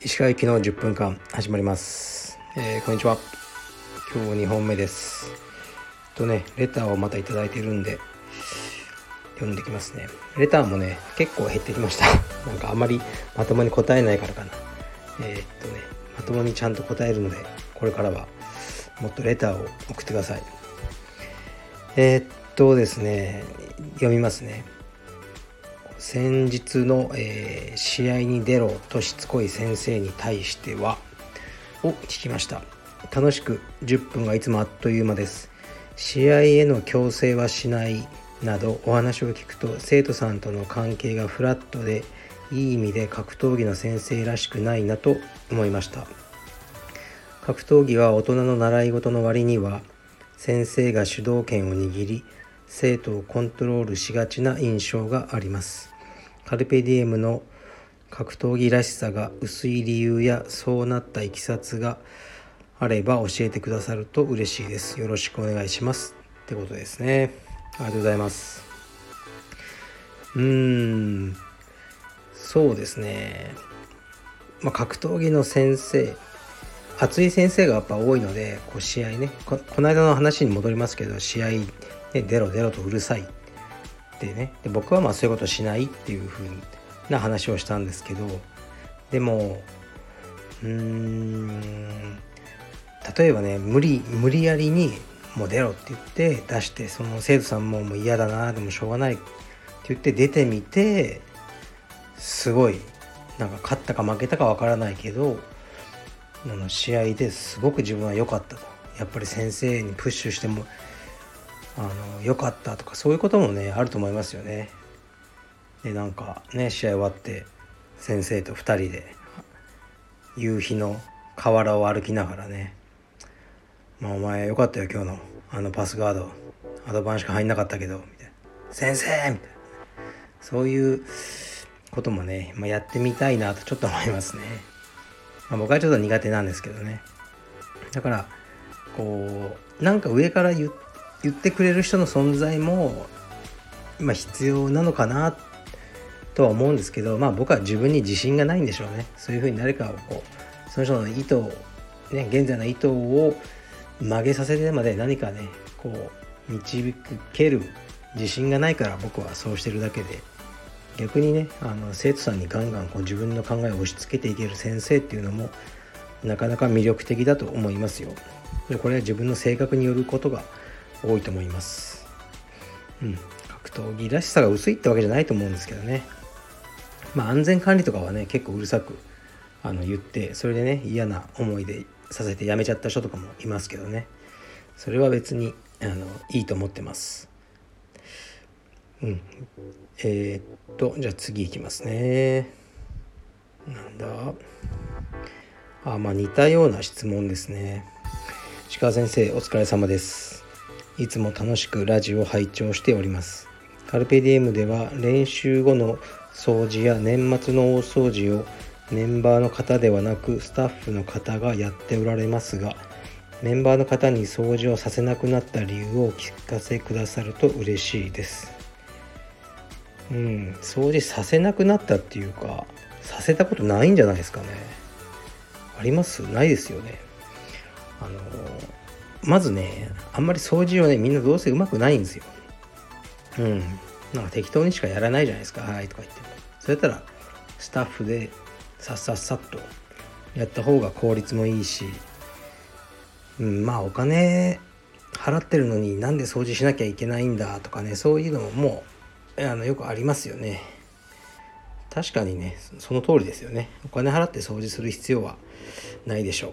石川行きの10分間始まります、えー、こんにちは。今日2本目です。とねレターをまた頂いてるんで読んできますね。レターもね結構減ってきました。なんかあんまりまともに答えないからかな。えー、っとねまともにちゃんと答えるのでこれからはもっとレターを送ってください。えー、っとですね読みますね。先日の、えー、試合に出ろとしつこい先生に対してはを聞きました。楽しく10分がいつもあっという間です。試合への強制はしないなどお話を聞くと生徒さんとの関係がフラットでいい意味で格闘技の先生らしくないなと思いました。格闘技は大人の習い事の割には先生が主導権を握り生徒をコントロールしがちな印象があります。カルペディエムの格闘技らしさが薄い理由やそうなったいきさつがあれば教えてくださると嬉しいです。よろしくお願いしますってことですね。ありがとうございます。うーん。そうですね。まあ、格闘技の先生熱い先生がやっぱ多いのでこう試合ねこの間の話に戻りますけど試合、ね、出ろ出ろとうるさいってね。で僕はまあそういうことしないっていう風な話をしたんですけどでもうーん例えばね無理無理やりにもう出ろって言って出してその生徒さんももう嫌だなでもしょうがないって言って出てみてすごいなんか勝ったか負けたかわからないけどあの試合ですごく自分は良かったと。やっぱり先生にプッシュしてもあの良かったとかそういうこともねあると思いますよね。でなんかね試合終わって先生と2人で夕日の河原を歩きながらね「まあ、お前よかったよ今日のあのパスガードアドバンしか入んなかったけど」みたいな「先生!」みたいなそういうこともね、まあ、やってみたいなとちょっと思いますね。まあ、僕はちょっと苦手なんですけどね。だから、こう、なんか上から言って言ってくれる人の存在も、まあ、必要なのかなとは思うんですけど、まあ僕は自分に自信がないんでしょうね。そういうふうに誰かをこう、その人の意図を、ね、現在の意図を曲げさせてまで何かね、こう、導ける自信がないから僕はそうしてるだけで逆にねあの生徒さんにガンガンこう自分の考えを押し付けていける先生っていうのもなかなか魅力的だと思いますよでこれは自分の性格によることが多いと思います。うん。格闘技らしさが薄いってわけじゃないと思うんですけどね。まあ安全管理とかはね結構うるさくあの言ってそれでね嫌な思いでさせてやめちゃった人とかもいますけどね。それは別にあのいいと思ってます。うん。えー、っとじゃあ次いきますね。なんだ？あまあ似たような質問ですね。鹿先生お疲れ様です。いつも楽しくラジオを拝聴しております。カルペディエムでは練習後の掃除や年末の大掃除をメンバーの方ではなくスタッフの方がやっておられますがメンバーの方に掃除をさせなくなった理由をお聞かせくださると嬉しいです。うん掃除させなくなったっていうかさせたことないんじゃないですかね。あります？ないですよね。あのまずねあんまり掃除をねみんなどうせうまくないんですよ。うん。なんか適当にしかやらないじゃないですか。はいとか言って。もそれやったらスタッフでさっさっさっとやった方が効率もいいし、うん、まあお金払ってるのになんで掃除しなきゃいけないんだとかねそういうのももうあのよくありますよね。確かにねその通りですよね。お金払って掃除する必要はないでしょう。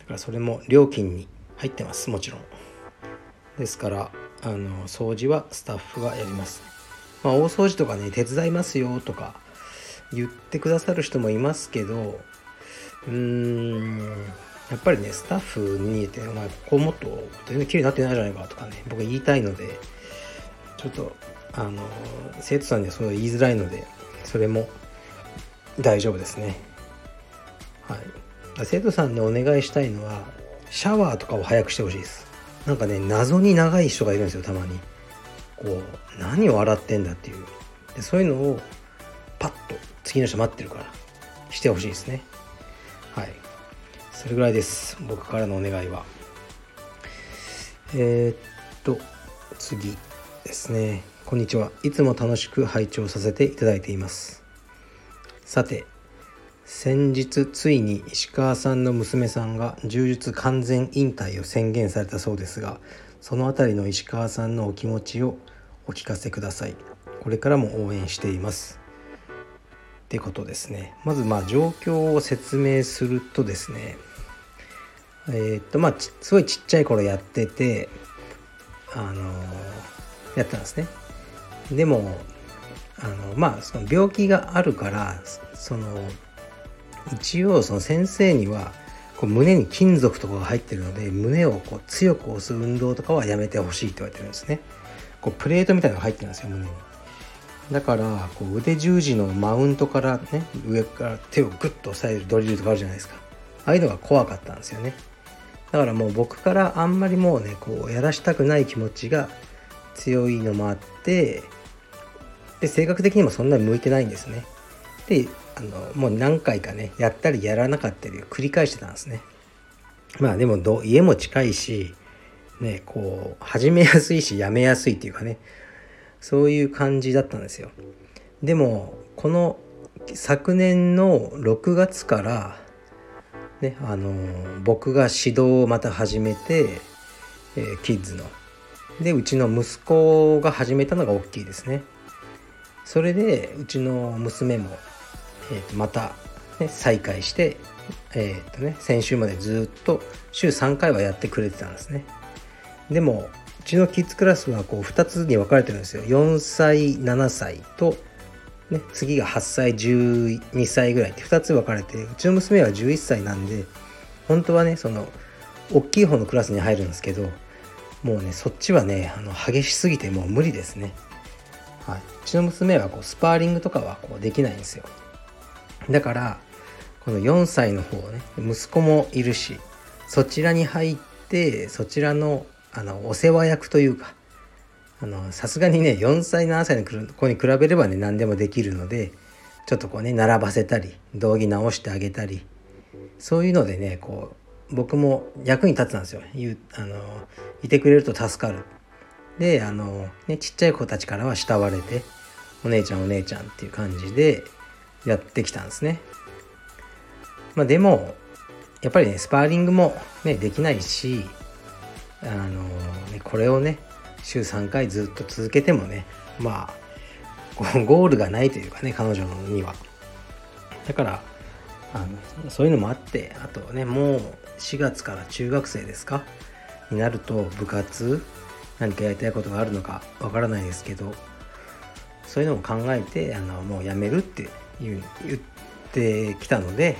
だからそれも料金に入ってますもちろん。ですからあの掃除はスタッフがやります。まあ大掃除とかね手伝いますよとか言ってくださる人もいますけどうーんやっぱりねスタッフにてお前ここもっと全然綺麗になってないじゃないかとかね僕言いたいのでちょっとあの生徒さんにはそう言いづらいのでそれも大丈夫ですね。はい。生徒さんにお願いしたいのはシャワーとかを早くしてほしいです。なんかね謎に長い人がいるんですよたまに。こう何を洗ってんだっていう。でそういうのをパッと次の人待ってるからしてほしいですね。はい。それぐらいです。僕からのお願いは。えー、っと次ですね。こんにちは。いつも楽しく拝聴させていただいています。さて先日ついに石川さんの娘さんが柔術完全引退を宣言されたそうですがその辺りの石川さんのお気持ちをお聞かせください。これからも応援しています。ってことですね。まずまあ状況を説明するとですねえー、っとまあすごいちっちゃい頃やっててあのー、やったんですね。でもあのまあその病気があるからその一応その先生にはこう胸に金属とかが入ってるので胸をこう強く押す運動とかはやめてほしいって言われてるんですね。こうプレートみたいなのが入ってるんですよ胸に。だからこう腕十字のマウントからね上から手をグッと押さえるドリルとかあるじゃないですか。ああいうのが怖かったんですよね。だからもう僕からあんまりもうねこうやらしたくない気持ちが強いのもあってで性格的にもそんなに向いてないんですね。であのもう何回かねやったりやらなかったりを繰り返してたんですね。まあでもど家も近いしねこう始めやすいしやめやすいっていうかね。そういう感じだったんですよ。でもこの昨年の6月からねあの僕が指導をまた始めて、えー、キッズの。でうちの息子が始めたのが大きいですね。それでうちの娘も、えー、とまた、ね、再開してえー、とね先週までずっと週3回はやってくれてたんですね。でもうちのキッズクラスはこう2つに分かれてるんですよ。4歳7歳と、ね、次が8歳12歳ぐらいって2つ分かれてうちの娘は11歳なんで本当はねその大きい方のクラスに入るんですけどもうねそっちはねあの激しすぎてもう無理ですね、はい、うちの娘はこうスパーリングとかはこうできないんですよだからこの4歳の方ね息子もいるしそちらに入ってそちらのあのお世話役というかさすがにね4歳7歳の子に比べればね何でもできるのでちょっとこうね並ばせたり道着直してあげたりそういうのでねこう僕も役に立ってたんですよ。あのいてくれると助かる。であの、ね、ちっちゃい子たちからは慕われてお姉ちゃんお姉ちゃんっていう感じでやってきたんですね。まあでもやっぱりねスパーリングもねできないしあのね、これをね週3回ずっと続けてもねまあゴールがないというかね彼女には。だからあのそういうのもあってあとねもう4月から中学生ですか？になると部活何かやりたいことがあるのかわからないですけどそういうのも考えてあのもうやめるって言ってきたので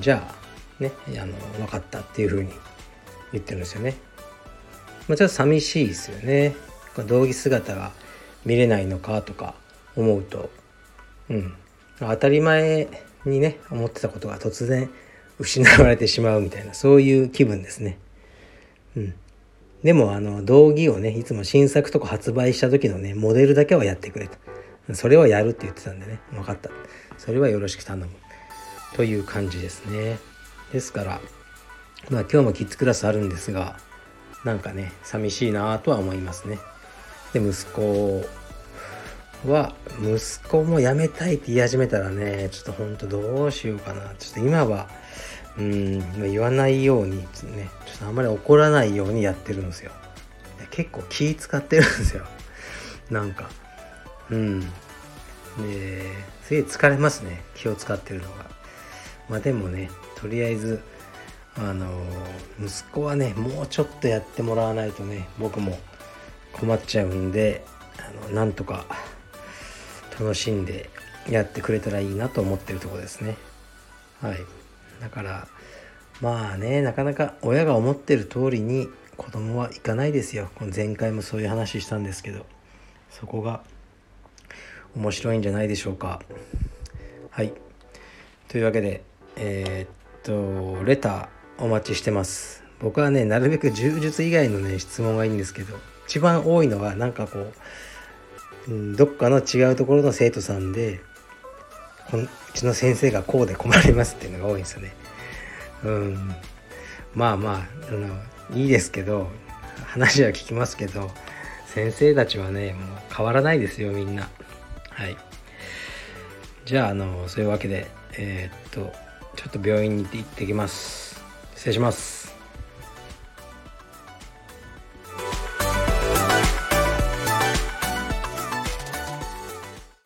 じゃあねあの分かったっていうふうに言ってるんですよね。まあ、ちょっと寂しいですよね。道着姿が見れないのかとか思うと、うん、当たり前にね思ってたことが突然失われてしまうみたいなそういう気分ですね。うん、でもあの道着をねいつも新作とか発売した時のねモデルだけはやってくれとそれはやるって言ってたんでね。分かった。それはよろしく頼む。という感じですね。ですからまあ今日もキッズクラスあるんですがなんかね寂しいなとは思いますね。で息子は息子も辞めたいって言い始めたらねちょっとほんとどうしようかな。ちょっと今はうん言わないようにねちょっとあんまり怒らないようにやってるんですよ。結構気使ってるんですよ。なんかうん。ですげえ疲れますね。気を使ってるのが。まあでもねとりあえずあの息子はねもうちょっとやってもらわないとね僕も困っちゃうんであのなんとか楽しんでやってくれたらいいなと思ってるとこですね。はい。だからまあねなかなか親が思ってる通りに子供はいかないですよ。前回もそういう話したんですけど。そこが面白いんじゃないでしょうかはいというわけでえー、っとレターお待ちしてます僕はねなるべく柔術以外のね質問がいいんですけど一番多いのはなんかこう、どっかの違うところの生徒さんでこのうちの先生がこうで困りますっていうのが多いんですよね。うん、まあまああのいいですけど話は聞きますけど先生たちはねもう変わらないですよみんな。はい。じゃああのそういうわけでえー、っとちょっと病院に行ってきます。失礼します。